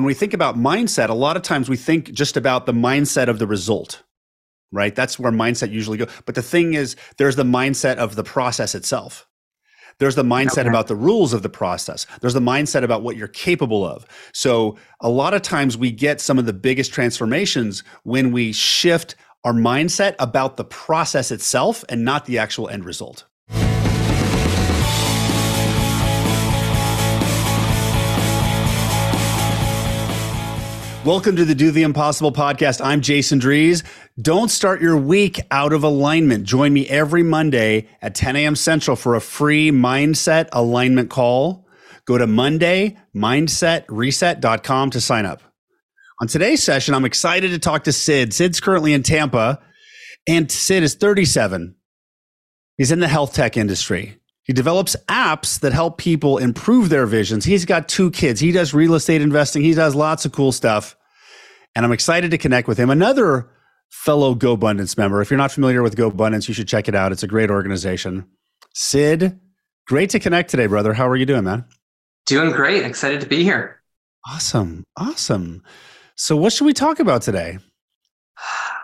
when we think about mindset, a lot of times we think just about the mindset of the result, right? That's where mindset usually goes. But the thing is, there's the mindset of the process itself. There's the mindset okay. about the rules of the process. There's the mindset about what you're capable of. So a lot of times we get some of the biggest transformations when we shift our mindset about the process itself and not the actual end result. Welcome to the Do the Impossible podcast. I'm Jason Drees. Don't start your week out of alignment. Join me every Monday at 10 a.m. Central for a free mindset alignment call. Go to mondaymindsetreset.com to sign up. On today's session, I'm excited to talk to Sid. Sid's currently in Tampa, and Sid is 37. He's in the health tech industry. He develops apps that help people improve their visions. He's got two kids. He does real estate investing. He does lots of cool stuff. And I'm excited to connect with him. Another fellow GoBundance member. If you're not familiar with GoBundance, you should check it out. It's a great organization. Sid, great to connect today, brother. How are you doing, man? Doing great. Excited to be here. Awesome. Awesome. So, what should we talk about today?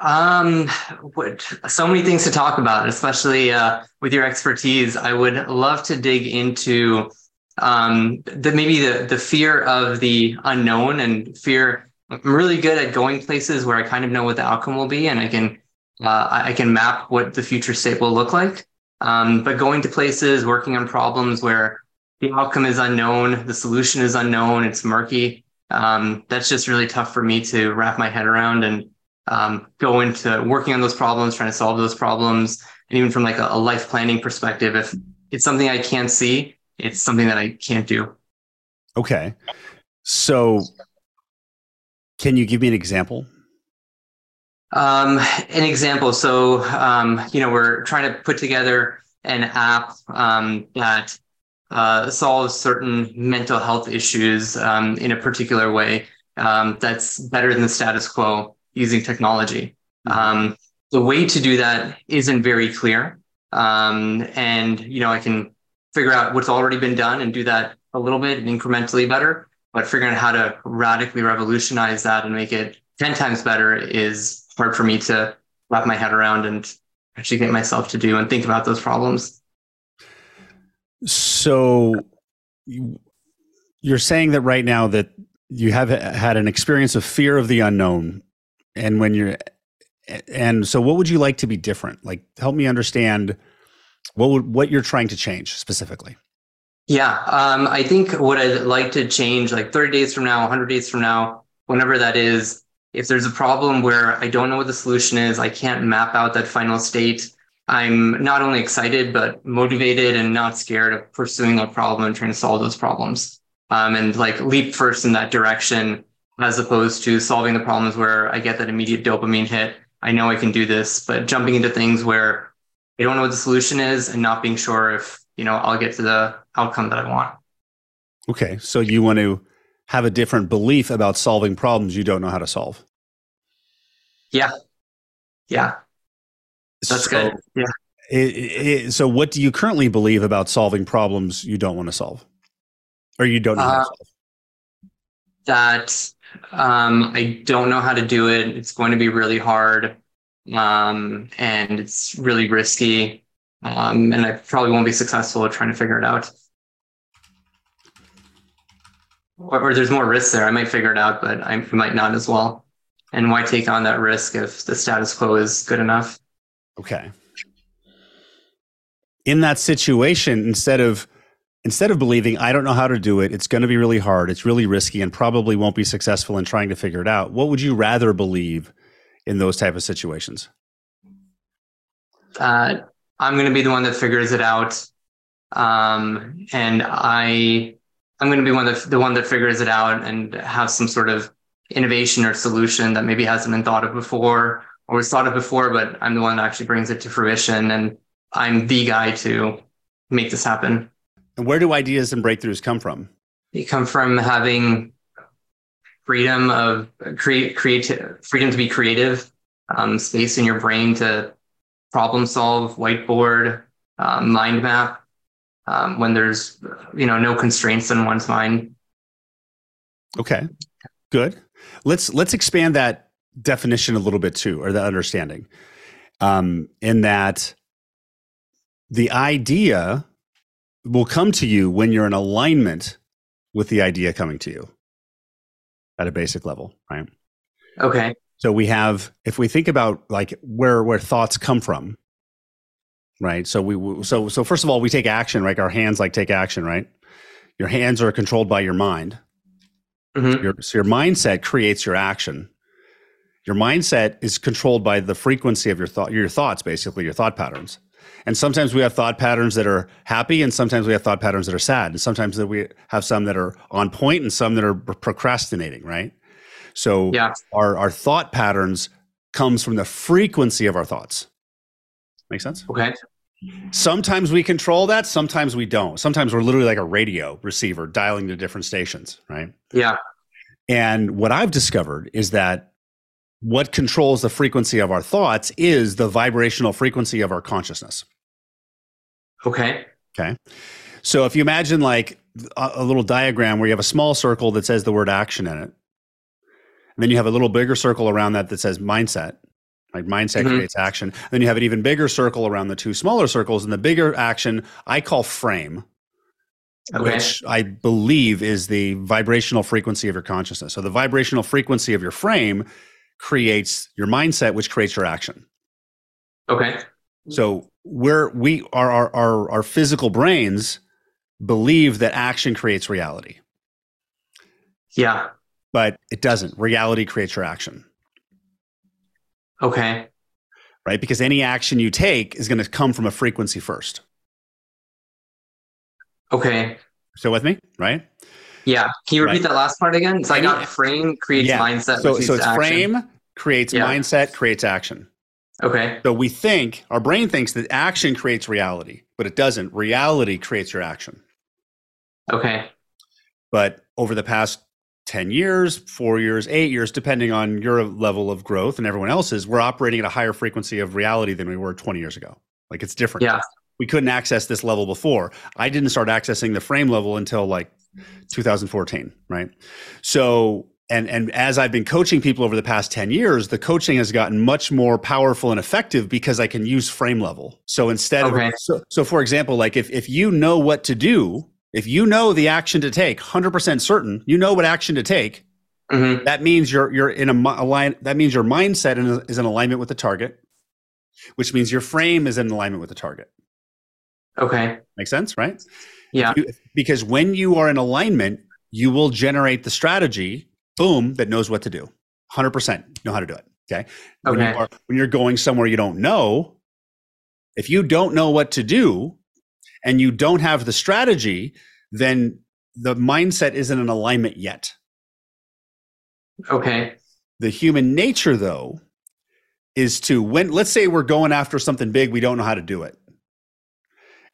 Um, what, so many things to talk about, especially uh, with your expertise. I would love to dig into um, the maybe the the fear of the unknown and fear. I'm really good at going places where I kind of know what the outcome will be, and I can uh, I can map what the future state will look like. Um, but going to places, working on problems where the outcome is unknown, the solution is unknown, it's murky. Um, that's just really tough for me to wrap my head around and um, go into working on those problems, trying to solve those problems, and even from like a, a life planning perspective, if it's something I can't see, it's something that I can't do. Okay, so can you give me an example? Um, an example. So, um, you know, we're trying to put together an app um, that uh, solves certain mental health issues um, in a particular way um, that's better than the status quo using technology. Mm-hmm. Um, the way to do that isn't very clear. Um, and, you know, I can figure out what's already been done and do that a little bit and incrementally better. But figuring out how to radically revolutionize that and make it 10 times better is hard for me to wrap my head around and actually get myself to do and think about those problems. So you're saying that right now that you have had an experience of fear of the unknown and when you're and so what would you like to be different? Like help me understand what would what you're trying to change specifically. Yeah um, i think what i'd like to change like 30 days from now 100 days from now whenever that is if there's a problem where i don't know what the solution is i can't map out that final state i'm not only excited but motivated and not scared of pursuing a problem and trying to solve those problems. Um, and like leap first in that direction as opposed to solving the problems where I get that immediate dopamine hit. I know I can do this, but jumping into things where I don't know what the solution is and not being sure if, you know, I'll get to the outcome that I want. Okay. So you want to have a different belief about solving problems you don't know how to solve. Yeah. Yeah. That's so, good. Yeah. It, it, so what do you currently believe about solving problems you don't want to solve or you don't know uh, how to uh, solve? That um, I don't know how to do it. It's going to be really hard. Um, and it's really risky. Um, and I probably won't be successful at trying to figure it out. Or, or, there's more risk there. I might figure it out, but I might not as well. And why take on that risk if the status quo is good enough? Okay. In that situation, instead of instead of believing I don't know how to do it, it's going to be really hard, it's really risky, and probably won't be successful in trying to figure it out. What would you rather believe in those type of situations? Uh, I'm going to be the one that figures it out, um, and I I'm going to be one that the one that figures it out and have some sort of innovation or solution that maybe hasn't been thought of before or was thought of before, but I'm the one that actually brings it to fruition, and I'm the guy to make this happen. And where do ideas and breakthroughs come from? They come from having freedom of create creative freedom to be creative, um, space in your brain to problem solve, whiteboard, um, mind map. Um, when there's you know no constraints in one's mind. Okay. Good. Let's let's expand that definition a little bit too, or the understanding. Um, in that the idea will come to you when you're in alignment with the idea coming to you at a basic level, right? Okay. So we have, if we think about like where where thoughts come from, right? So we so so first of all, we take action, right? Our hands like take action, right? Your hands are controlled by your mind. Mhm. Your, so your mindset creates your action. Your mindset is controlled by the frequency of your thought, your thoughts, basically your thought patterns. And sometimes we have thought patterns that are happy, and sometimes we have thought patterns that are sad, and sometimes that we have some that are on point, and some that are procrastinating. Right. So Yeah. our our thought patterns comes from the frequency of our thoughts. Make sense? Okay. Sometimes we control that, sometimes we don't. Sometimes we're literally like a radio receiver dialing to different stations, right? Yeah. And what I've discovered is that what controls the frequency of our thoughts is the vibrational frequency of our consciousness. Okay. Okay. So if you imagine like a, little diagram where you have a small circle that says the word action in it, and then you have a little bigger circle around that that says mindset, like mindset Mhm. creates action. And Then you have an even bigger circle around the two smaller circles, and the bigger action I call frame, Okay. which I believe is the vibrational frequency of your consciousness. So the vibrational frequency of your frame creates your mindset, which creates your action. Okay. So we're we our our our, our physical brains believe that action creates reality, Yeah. but it doesn't. Reality creates your action, Okay. right? Because any action you take is going to come from a frequency first. Okay. So with me, right? Yeah. Can you repeat Right. that last part again? So I got frame creates Yeah. mindset. So so it's action. frame creates Yeah. mindset creates action. Okay. So we think our brain thinks that action creates reality, but it doesn't. Reality creates your action. Okay. But over the past 10 years, four years, eight years, depending on your level of growth and everyone else's, we're operating at a higher frequency of reality than we were 20 years ago. Like it's different. Yeah. We couldn't access this level before. I didn't start accessing the frame level until like 2014, right? So, and and as I've been coaching people over the past 10 years, the coaching has gotten much more powerful and effective because I can use frame level. So instead Okay. of so, so for example, like if if you know what to do, if you know the action to take, 100% certain, you know what action to take, hmm that means you're you're in a align that means your mindset is in alignment with the target, which means your frame is in alignment with the target. Okay. Make sense, right? Yeah. You- because when you are in alignment, you will generate the strategy, boom, that knows what to do. 100% know how to do it. Okay. When, Okay. you are, when you're going somewhere you don't know, if you don't know what to do and you don't have the strategy, then the mindset isn't in alignment yet. Okay. The human nature, though, is to when let's say we're going after something big, we don't know how to do it,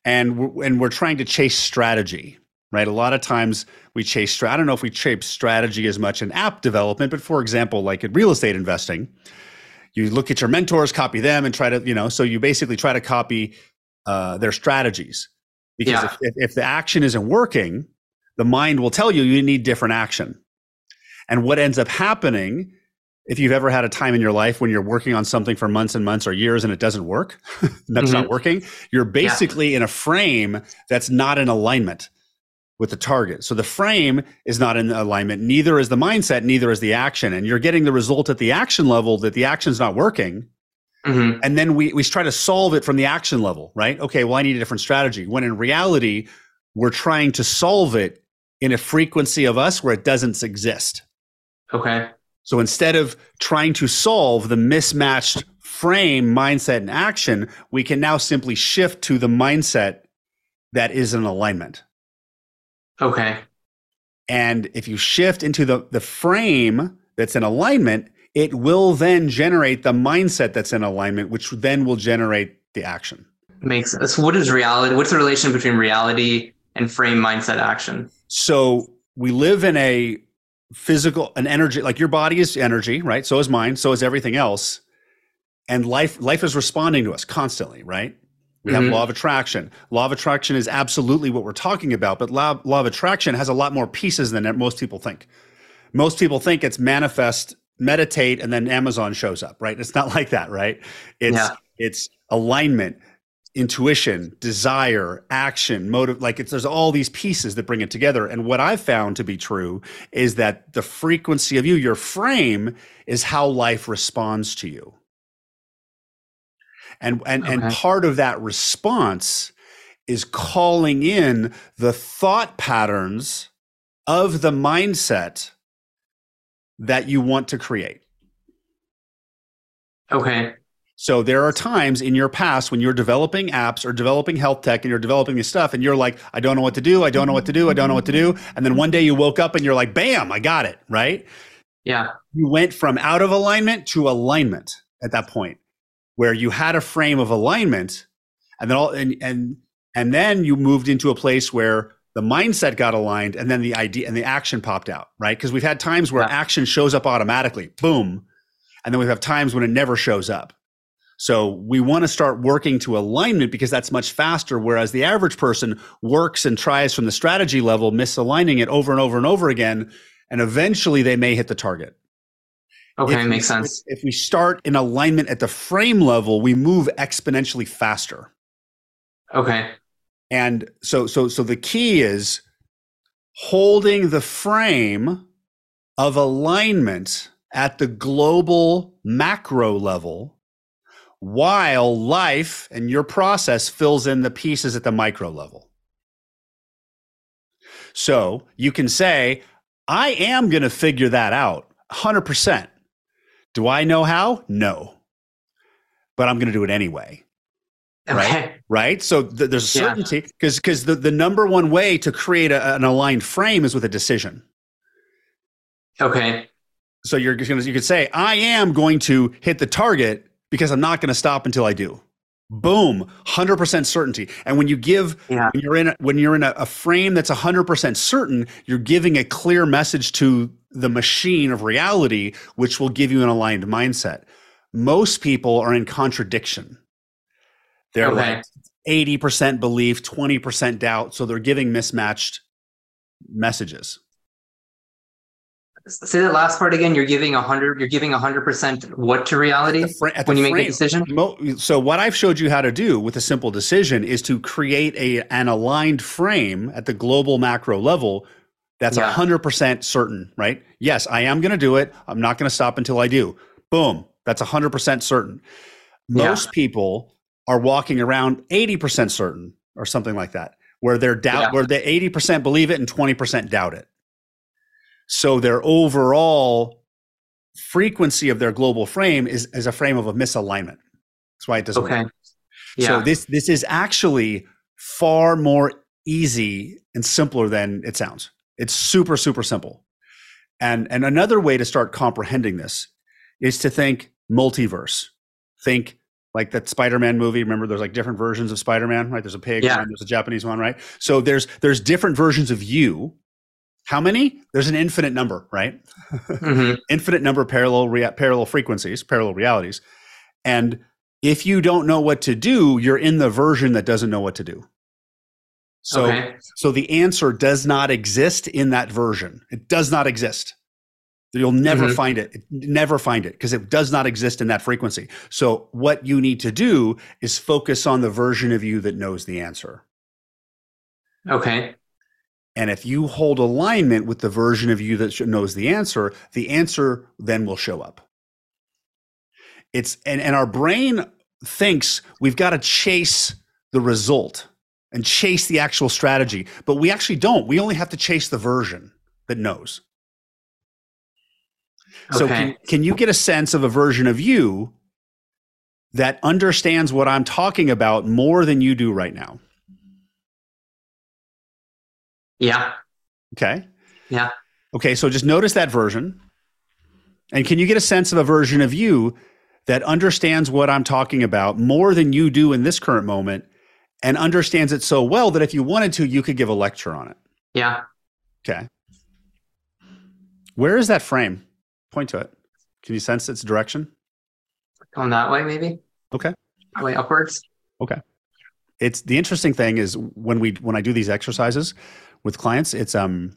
and we're, and we're trying to chase strategy. Right, a lot of times we chase. stra- I don't know if we chase strategy as much in app development, but for example, like in real estate investing, you look at your mentors, copy them, and try to you know. So you basically try to copy uh, their strategies because Yeah. if, if the action isn't working, the mind will tell you you need different action. And what ends up happening, if you've ever had a time in your life when you're working on something for months and months or years and it doesn't work, that's not working, you're basically in a frame that's not in alignment with the target. So the frame is not in alignment, neither is the mindset, neither is the action. And you're getting the result at the action level that the action's not working. hmm And then we, we try to solve it from the action level, right? Okay, well, I need a different strategy. When in reality, we're trying to solve it in a frequency of us where it doesn't exist. Okay. So instead of trying to solve the mismatched frame, mindset, and action, we can now simply shift to the mindset that is in alignment. Okay. And if you shift into the, the frame that's in alignment, it will then generate the mindset that's in alignment, which then will generate the action. Makes sense. What is reality? What's the relation between reality and frame mindset action? So we live in a physical, an energy, like your body is energy, right? So is mine, so is everything else. And life, life is responding to us constantly, right? We have Mhm. law of attraction. Law of attraction is absolutely what we're talking about, but law, law of attraction has a lot more pieces than most people think. most people think it's manifest, meditate, and then Amazon shows up, right? It's not like that, right? It's Yeah. it's alignment, intuition, desire, action, motive. Like it's there's all these pieces that bring it together. And what I've found to be true is that the frequency of you, your frame, is how life responds to you. And and and part of that response is calling in the thought patterns of the mindset that you want to create. Okay. So there are times in your past when you're developing apps or developing health tech and you're developing this stuff and you're like, I don't know what to do, I don't know what to do, I don't know what to do. And then one day you woke up and you're like, bam, I got it, right? Yeah. You went from out of alignment to alignment at that point where you had a frame of alignment and then all and and and then you moved into a place where the mindset got aligned and then the idea and the action popped out, right? Because we've had times where Yeah. action shows up automatically, boom. And then we have times when it never shows up. So we want to start working to alignment because that's much faster. Whereas the average person works and tries from the strategy level, misaligning it over and over and over again. And eventually they may hit the target. Okay. If we- makes sense. If we start in alignment at the frame level, we move exponentially faster. Okay. And so so so the key is holding the frame of alignment at the global macro level while life and your process fills in the pieces at the micro level. So you can say, I am going to figure that out 100%. Do I know how? No. But I'm going to do it anyway Okay. right? So th- there's a certainty because because the, the number one way to create a, an aligned frame is with a decision. Okay. So you're just gonna you could say I am going to hit the target because I'm not going to stop until I do. Boom, hundred percent certainty. And when you give Yeah. when you're in a, when you're in a, a frame that's hundred percent certain, you're giving a clear message to the machine of reality, which will give you an aligned mindset. Most people are in contradiction. They're Okay. like 80% belief, 20% doubt. So they're giving mismatched messages. Say that last part again. You're giving a hundred. You're giving a hundred percent what to reality At the fra- at the when you make a decision. So what I've showed you how to do with a simple decision is to create a an aligned frame at the global macro level that's Yeah. 100% certain, right? Yes, I am going to do it. I'm not going to stop until I do. Boom. That's 100% certain. Yeah. Most people are walking around 80% certain or something like that, where they're doubt Yeah. where they 80% believe it and 20% doubt it. So their overall frequency of their global frame is, is a frame of a misalignment. That's why it doesn't Okay. work. Yeah. So this this is actually far more easy and simpler than it sounds. It's super super simple. And and another way to start comprehending this is to think multiverse. Think like that Spider-Man movie. Remember, there's like different versions of Spider-Man, right? There's a pig Yeah. there's a Japanese one, right? So there's there's different versions of you. How many? There's an infinite number, right? Mhm. infinite number of parallel rea- parallel frequencies, parallel realities. And if you don't know what to do, you're in the version that doesn't know what to do. So okay. so the answer does not exist in that version. It does not exist. You'll never Mhm. find it. Never find it because it does not exist in that frequency. So what you need to do is focus on the version of you that knows the answer. Okay. And if you hold alignment with the version of you that knows the answer, the answer then will show up. It's and, and our brain thinks we've got to chase the result and chase the actual strategy, but we actually don't. We only have to chase the version that knows. So can, can you get a sense of a version of you that understands what I'm talking about more than you do right now? Yeah. Okay. Yeah. Okay, so just notice that version. And can you get a sense of a version of you that understands what I'm talking about more than you do in this current moment and understands it so well that if you wanted to, you could give a lecture on it? Yeah. Okay. Where is that frame? Point to it. Can you sense its direction? Going that way, maybe. Okay. Way upwards. Okay. It's the interesting thing is when we when I do these exercises with clients, it's um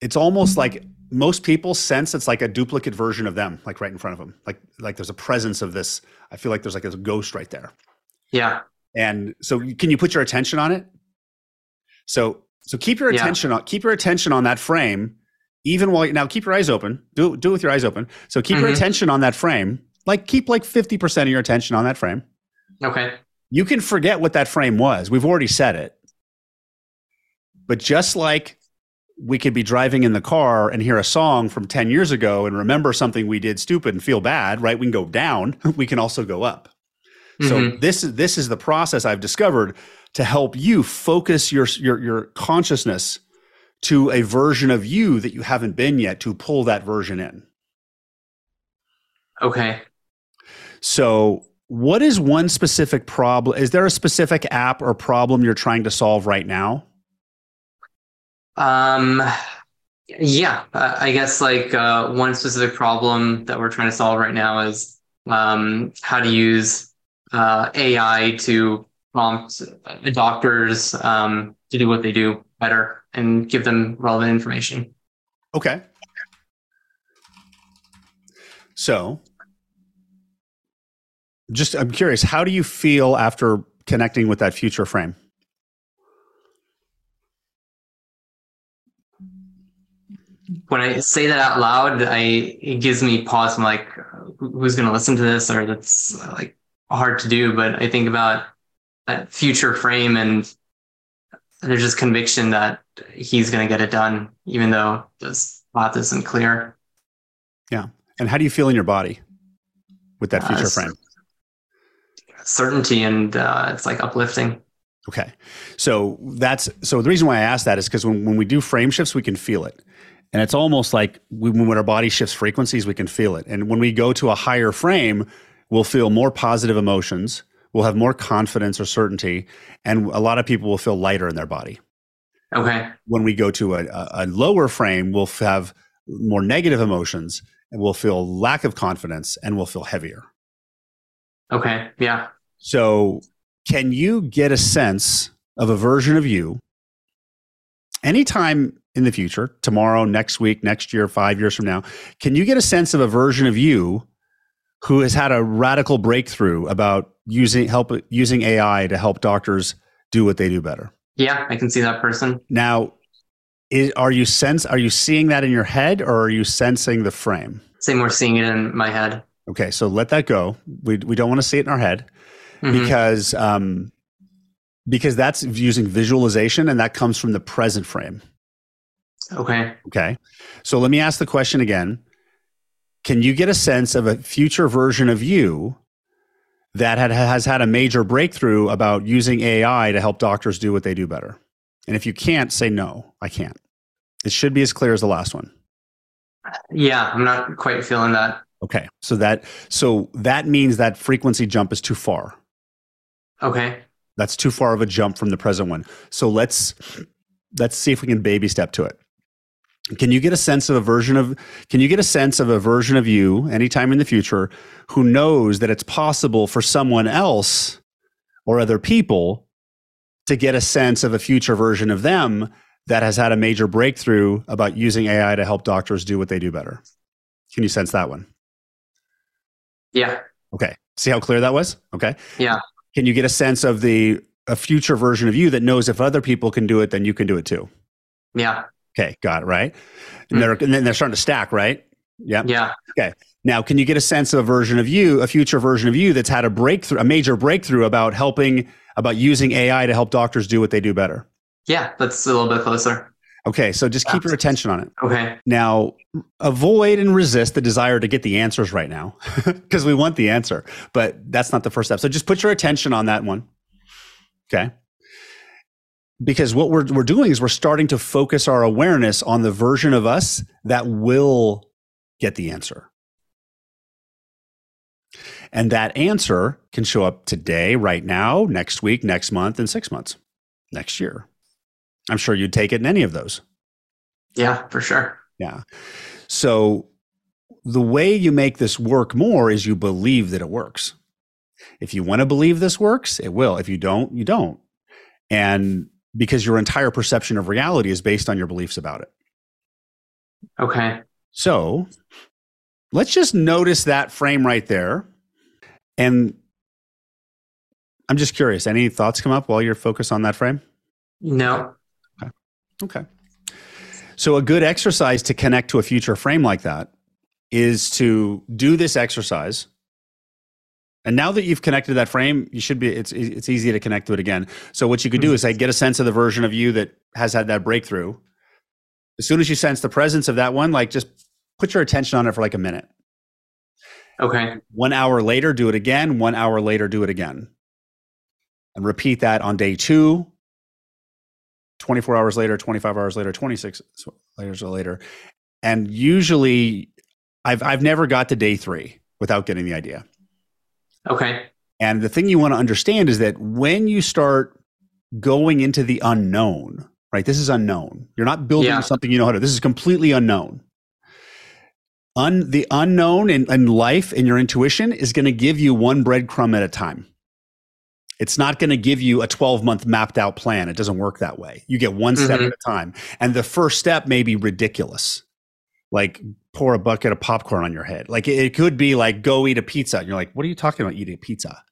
it's almost like most people sense it's like a duplicate version of them, like right in front of them. Like like there's a presence of this. I feel like there's like a ghost right there. Yeah. And so can you put your attention on it? So so keep your Yeah. attention on keep your attention on that frame, even while now keep your eyes open. Do do it with your eyes open. So keep your Mhm. attention on that frame. Like keep like 50% of your attention on that frame. Okay. You can forget what that frame was. We've already said it. But just like we could be driving in the car and hear a song from 10 years ago and remember something we did stupid and feel bad, right? We can go down, we can also go up. So Mhm. this is this is the process I've discovered to help you focus your your your consciousness to a version of you that you haven't been yet to pull that version in. Okay. So, what is one specific problem? Is there a specific app or problem you're trying to solve right now? Um, yeah, I guess like uh, one specific problem that we're trying to solve right now is um, how to use uh, AI to prompt doctors um, to do what they do better and give them relevant information. Okay. So, just I'm curious, how do you feel after connecting with that future frame? When I say that out loud, I it gives me pause. I'm like, who's going to listen to this? Or that's uh, like hard to do. But I think about that future frame and there's just conviction that he's going to get it done, even though this path isn't clear. Yeah. And how do you feel in your body with that Uh, future s- frame? Certainty and uh, it's like uplifting. Okay. So that's so the reason why I asked that is because when, when we do frame shifts, we can feel it. And it's almost like we, when our body shifts frequencies, we can feel it. And when we go to a higher frame, we'll feel more positive emotions. We'll have more confidence or certainty. And a lot of people will feel lighter in their body. Okay. When we go to a, a, a lower frame, we'll have more negative emotions and we'll feel lack of confidence and we'll feel heavier. Okay. Yeah. So, can you get a sense of a version of you anytime in the future, tomorrow, next week, next year, five years from now? Can you get a sense of a version of you who has had a radical breakthrough about using help using AI to help doctors do what they do better? Yeah. I can see that person. Now, is, are you sense are you seeing that in your head or are you sensing the frame? Same, we're seeing it in my head. Okay, so let that go. We we don't want to see it in our head. Mhm. because um, because that's using visualization and that comes from the present frame. Okay. Okay, so let me ask the question again: Can you get a sense of a future version of you that had, has had a major breakthrough about using AI to help doctors do what they do better? And if you can't, say no, I can't. It should be as clear as the last one. Yeah. I'm not quite feeling that. Okay, so that so that means that frequency jump is too far. Okay. That's too far of a jump from the present one. So let's let's see if we can baby step to it. Can you get a sense of a version of can you get a sense of a version of you anytime in the future who knows that it's possible for someone else or other people to get a sense of a future version of them that has had a major breakthrough about using AI to help doctors do what they do better? Can you sense that one? Yeah. Okay. See how clear that was? Okay. Yeah. Can you get a sense of the a future version of you that knows if other people can do it, then you can do it too? Yeah. Okay, got it, right? And, hmm. they're, and then they're starting to stack, right? Yeah. Yeah. Okay. Now, can you get a sense of a version of you, a future version of you that's had a breakthrough, a major breakthrough about helping, about using AI to help doctors do what they do better? Yeah. That's a little bit closer. Okay, so just keep your attention on it. Okay. Now, avoid and resist the desire to get the answers right now because we want the answer, but that's not the first step. So just put your attention on that one. Okay. Because what we're, we're doing is we're starting to focus our awareness on the version of us that will get the answer. And that answer can show up today, right now, next week, next month, and six months, next year. I'm sure you'd take it in any of those. Yeah, for sure. Yeah. So the way you make this work more is you believe that it works. If you want to believe this works, it will. If you don't, you don't. And because your entire perception of reality is based on your beliefs about it. Okay. So let's just notice that frame right there. And I'm just curious, any thoughts come up while you're focused on that frame? No. Okay. okay. So, a good exercise to connect to a future frame like that is to do this exercise. And now that you've connected that frame, you should be it's it's easy to connect to it again. So what you could do hmm. is like get a sense of the version of you that has had that breakthrough. As soon as you sense the presence of that one, like just put your attention on it for like a minute. Okay. One hour later, do it again. One hour later, do it again. And repeat that on day two, 24 hours later, 25 hours later, 26 hours later. And usually I've I've never got to day 3 without getting the idea. Okay. And the thing you want to understand is that when you start going into the unknown, right? This is unknown. You're not building yeah. something you know how to. This is completely unknown. Un, the unknown in, in life and your intuition is going to give you one breadcrumb at a time. It's not going to give you a 12 month mapped out plan. It doesn't work that way. You get one step mm-hmm. at a time. And the first step may be ridiculous. Like pour a bucket of popcorn on your head. Like it could be like go eat a pizza. And you're like, what are you talking about eating pizza?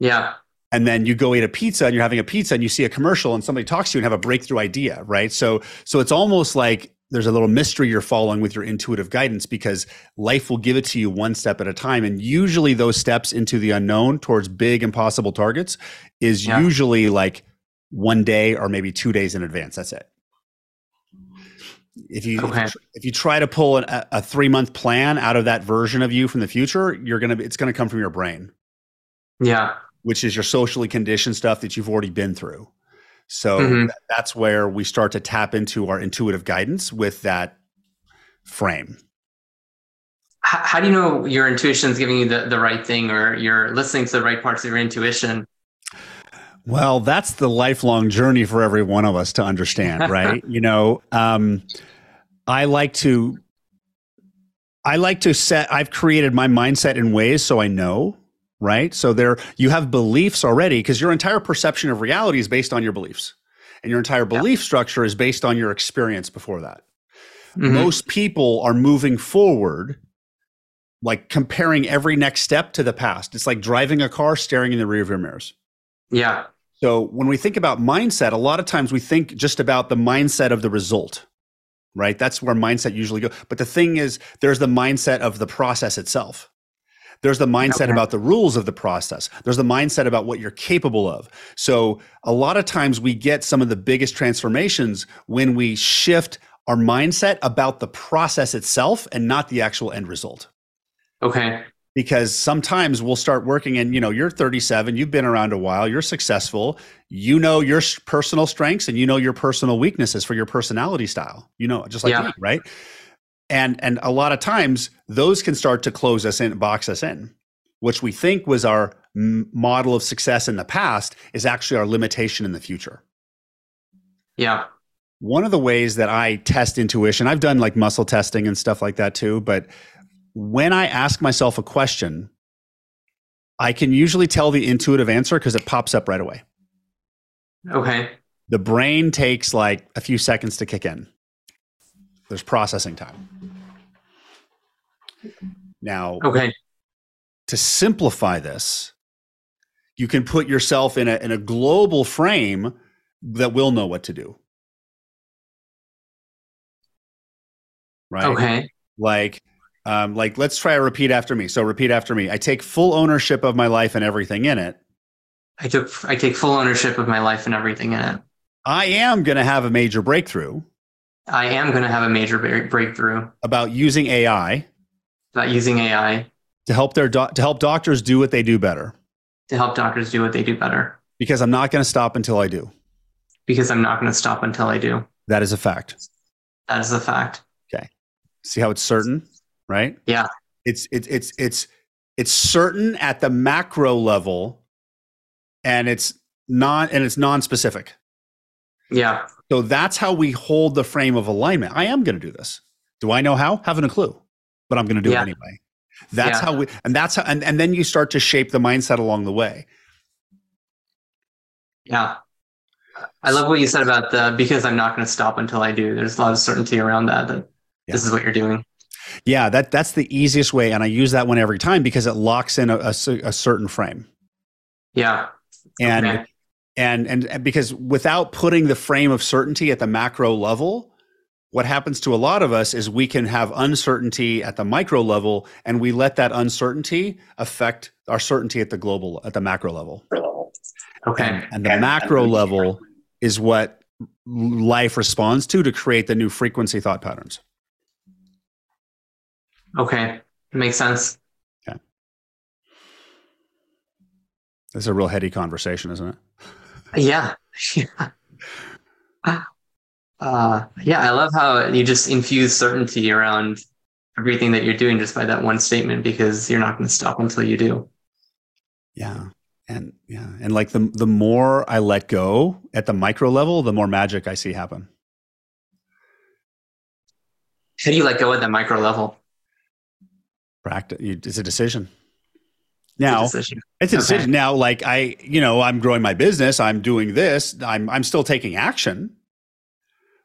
Yeah. And then you go eat a pizza and you're having a pizza and you see a commercial and somebody talks to you and have a breakthrough idea, right? So so it's almost like there's a little mystery you're following with your intuitive guidance because life will give it to you one step at a time and usually those steps into the unknown towards big impossible targets is yeah. usually like one day or maybe two days in advance that's it if you okay. if you try to pull an, a, a three month plan out of that version of you from the future you're gonna it's gonna come from your brain yeah which is your socially conditioned stuff that you've already been through so mm-hmm. that's where we start to tap into our intuitive guidance with that frame. How, how do you know your intuition is giving you the, the right thing or you're listening to the right parts of your intuition? Well, that's the lifelong journey for every one of us to understand, right? you know, um, I like to I like to set I've created my mindset in ways so I know right? So there you have beliefs already because your entire perception of reality is based on your beliefs. And your entire belief yeah. structure is based on your experience before that. Mm-hmm. Most people are moving forward like comparing every next step to the past. It's like driving a car staring in the rearview mirrors. Yeah. So when we think about mindset, a lot of times we think just about the mindset of the result, right? That's where mindset usually goes. But the thing is, there's the mindset of the process itself. There's the mindset okay. about the rules of the process. There's the mindset about what you're capable of. So a lot of times we get some of the biggest transformations when we shift our mindset about the process itself and not the actual end result. Okay. Because sometimes we'll start working and you know, you're 37, you've been around a while, you're successful, you know your personal strengths and you know your personal weaknesses for your personality style. You know, just like yeah. me, right? and and a lot of times those can start to close us in box us in which we think was our model of success in the past is actually our limitation in the future yeah one of the ways that i test intuition i've done like muscle testing and stuff like that too but when i ask myself a question i can usually tell the intuitive answer because it pops up right away okay the brain takes like a few seconds to kick in there's processing time. Now, okay. To simplify this, you can put yourself in a in a global frame that will know what to do. Right? Okay. Like um, like let's try a repeat after me. So repeat after me. I take full ownership of my life and everything in it. I took I take full ownership of my life and everything in it. I am going to have a major breakthrough. I am going to have a major breakthrough about using AI. About using AI to help their do- to help doctors do what they do better. To help doctors do what they do better. Because I'm not going to stop until I do. Because I'm not going to stop until I do. That is a fact. That is a fact. Okay. See how it's certain, right? Yeah. It's it's it's it's it's certain at the macro level and it's non and it's non-specific. Yeah. So that's how we hold the frame of alignment. I am going to do this. Do I know how? Haven't a clue, but I'm going to do yeah. it anyway. That's yeah. how we, and that's how, and, and then you start to shape the mindset along the way. Yeah. I love what you said about the because I'm not going to stop until I do. There's a lot of certainty around that. that this is what you're doing. Yeah, that that's the easiest way, and I use that one every time because it locks in a, a a certain frame. Yeah. And Okay. and and and because without putting the frame of certainty at the macro level what happens to a lot of us is we can have uncertainty at the micro level and we let that uncertainty affect our certainty at the global at the macro level Okay. and, and the macro level is what life responds to to create the new frequency thought patterns Okay. Makes sense. it's a real heady conversation isn't it Yeah. Yeah. Uh, yeah, I love how you just infuse certainty around everything that you're doing just by that one statement because you're not going to stop until you do. yeah and yeah and like the the more i let go at the micro level the more magic i see happen How do you let go at the micro level? Practice it's a decision It's a now decision. it's a Okay. decision now like i you know i'm growing my business i'm doing this i'm i'm still taking action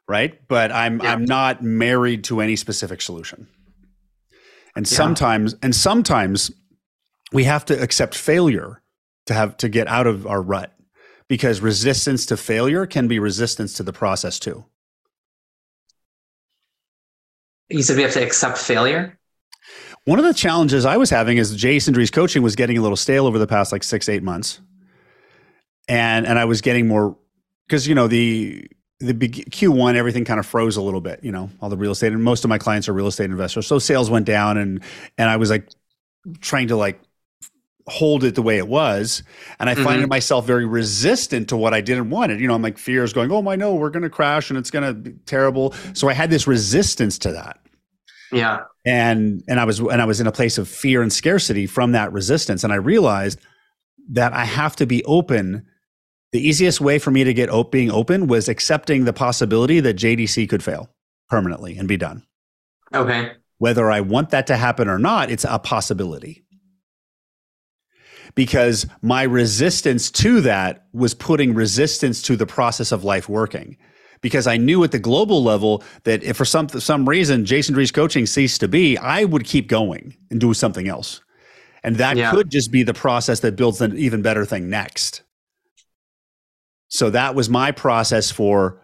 right but i'm Yeah. i'm not married to any specific solution and Yeah. sometimes and sometimes we have to accept failure to have to get out of our rut because resistance to failure can be resistance to the process too You said we have to accept failure. One of the challenges I was having is Jason Drees coaching was getting a little stale over the past like six, eight months. And and I was getting more because you know the the big Q1 everything kind of froze a little bit, you know, all the real estate and most of my clients are real estate investors. So sales went down and and I was like trying to like hold it the way it was and I find Mhm. myself very resistant to what I didn't want it. You know, I'm like fears going, "Oh my no, we're going to crash and it's going to be terrible." So I had this resistance to that Yeah. and and I was and I was in a place of fear and scarcity from that resistance. And I realized that I have to be open. The easiest way for me to get op- being open was accepting the possibility that JDC could fail permanently and be done. Okay. whether I want that to happen or not it's a possibility. Because my resistance to that was putting resistance to the process of life working because I knew at the global level that if for some some reason Jason Drees coaching ceased to be, I would keep going and do something else. And that Yeah. could just be the process that builds an even better thing next. So that was my process for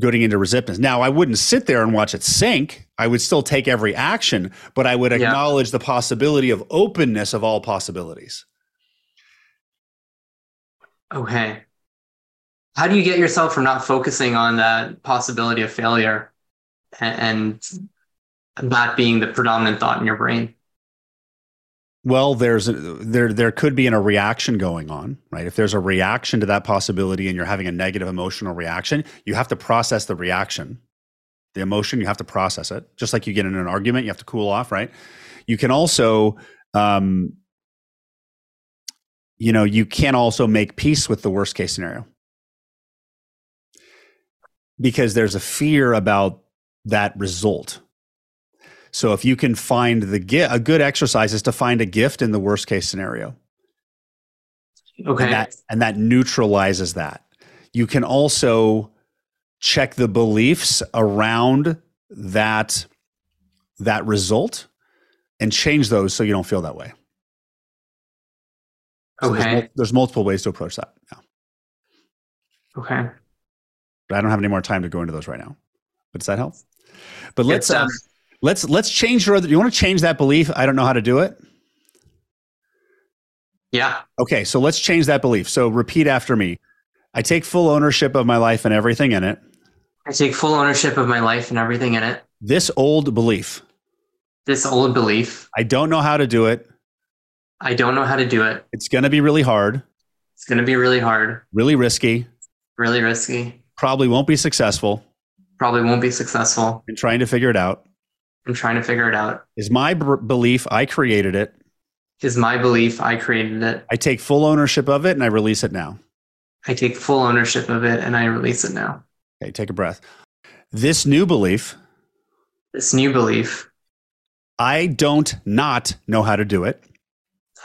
getting into resistance. Now, I wouldn't sit there and watch it sink. I would still take every action, but I would Yeah. acknowledge the possibility of openness of all possibilities. Okay. How do you get yourself from not focusing on that possibility of failure and, that being the predominant thought in your brain? Well, there's a, there there could be a reaction going on, right? If there's a reaction to that possibility and you're having a negative emotional reaction, you have to process the reaction. The emotion, you have to process it. Just like you get in an argument, you have to cool off, right? You can also um you know, you can also make peace with the worst case scenario. Because there's a fear about that result. So if you can find the gift, a good exercise is to find a gift in the worst case scenario. Okay. And that, and that neutralizes that. You can also check the beliefs around that that result and change those so you don't feel that way. So there's, okay. mul- there's multiple ways to approach that. Yeah. Okay. But I don't have any more time to go into those right now. But does that help? But let's um, let's let's change your other. You want to change that belief? I don't know how to do it. yeah. Okay, so let's change that belief. So repeat after me. I take full ownership of my life and everything in it. I take full ownership of my life and everything in it. This old belief. This old belief, I don't know how to do it. I don't know how to do it. It's going to be really hard, It's going to be really hard, really risky, really risky, probably won't be successful probably won't be successful. in trying to figure it out. I'm trying to figure it out. Is my b- belief I created it. Is my belief I created it. I take full ownership of it and I release it now. I take full ownership of it and I release it now. Okay, take a breath. This new belief, This new belief, I don't not know how to do it.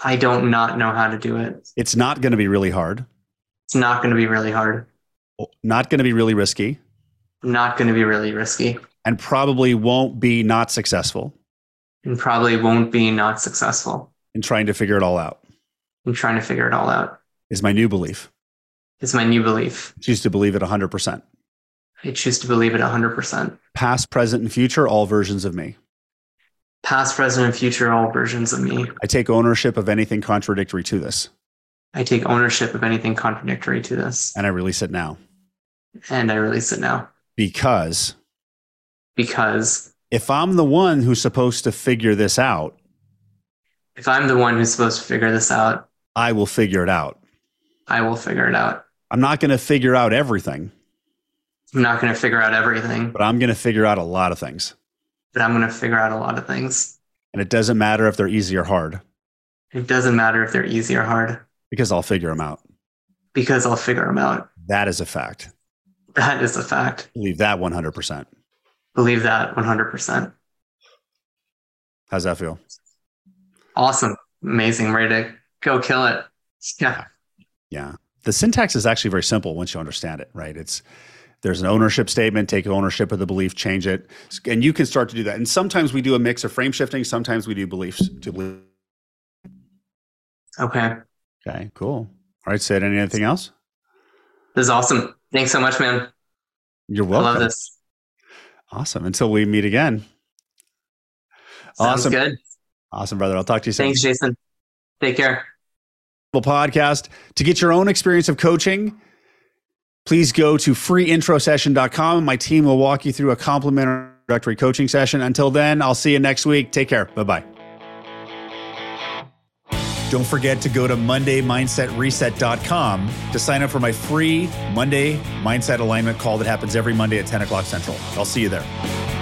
I don't not know how to do it. It's not going to be really hard, It's not going to be really hard. Not going to be really risky, Not going to be really risky. and probably won't be not successful and probably won't be not successful in trying to figure it all out in trying to figure it all out is my new belief. is my new belief. I choose to believe it 100%. I choose to believe it 100%. Past, present, and future, all versions of me. Past, present, and future, all versions of me. I take ownership of anything contradictory to this, I take ownership of anything contradictory to this, and I release it now. And I release it now. Because Because if I'm the one who's supposed to figure this out, if I'm the one who's supposed to figure this out, I will figure it out. I will figure it out. I'm not going to figure out everything, I'm not going to figure out everything, but I'm going to figure out a lot of things. but I'm going to figure out a lot of things. And it doesn't matter if they're easy or hard It doesn't matter if they're easy or hard because I'll figure them out. because I'll figure them out. That is a fact. That is a fact. Believe that 100%. Believe that 100%. How's that feel? Awesome. Amazing. Ready to go kill it. Yeah. Yeah. The syntax is actually very simple once you understand it, right? It's there's an ownership statement, take ownership of the belief, change it. And you can start to do that. And sometimes we do a mix of frame shifting, sometimes we do beliefs to believe. Okay. Okay, cool. All right, Sid anything else? This is awesome. Thanks so much, man. You're welcome. I love this. Awesome. Until we meet again. Sounds Awesome. good. Awesome, brother. I'll talk to you soon. Thanks, Jason. Take care. The podcast. To get your own experience of coaching, please go to freeintrosession.com. My team will walk you through a complimentary coaching session. Until then, I'll see you next week. Take care. Bye bye. Don't forget to go to MondayMindsetReset.com to sign up for my free Monday Mindset Alignment call that happens every Monday at 10 o'clock Central. I'll see you there.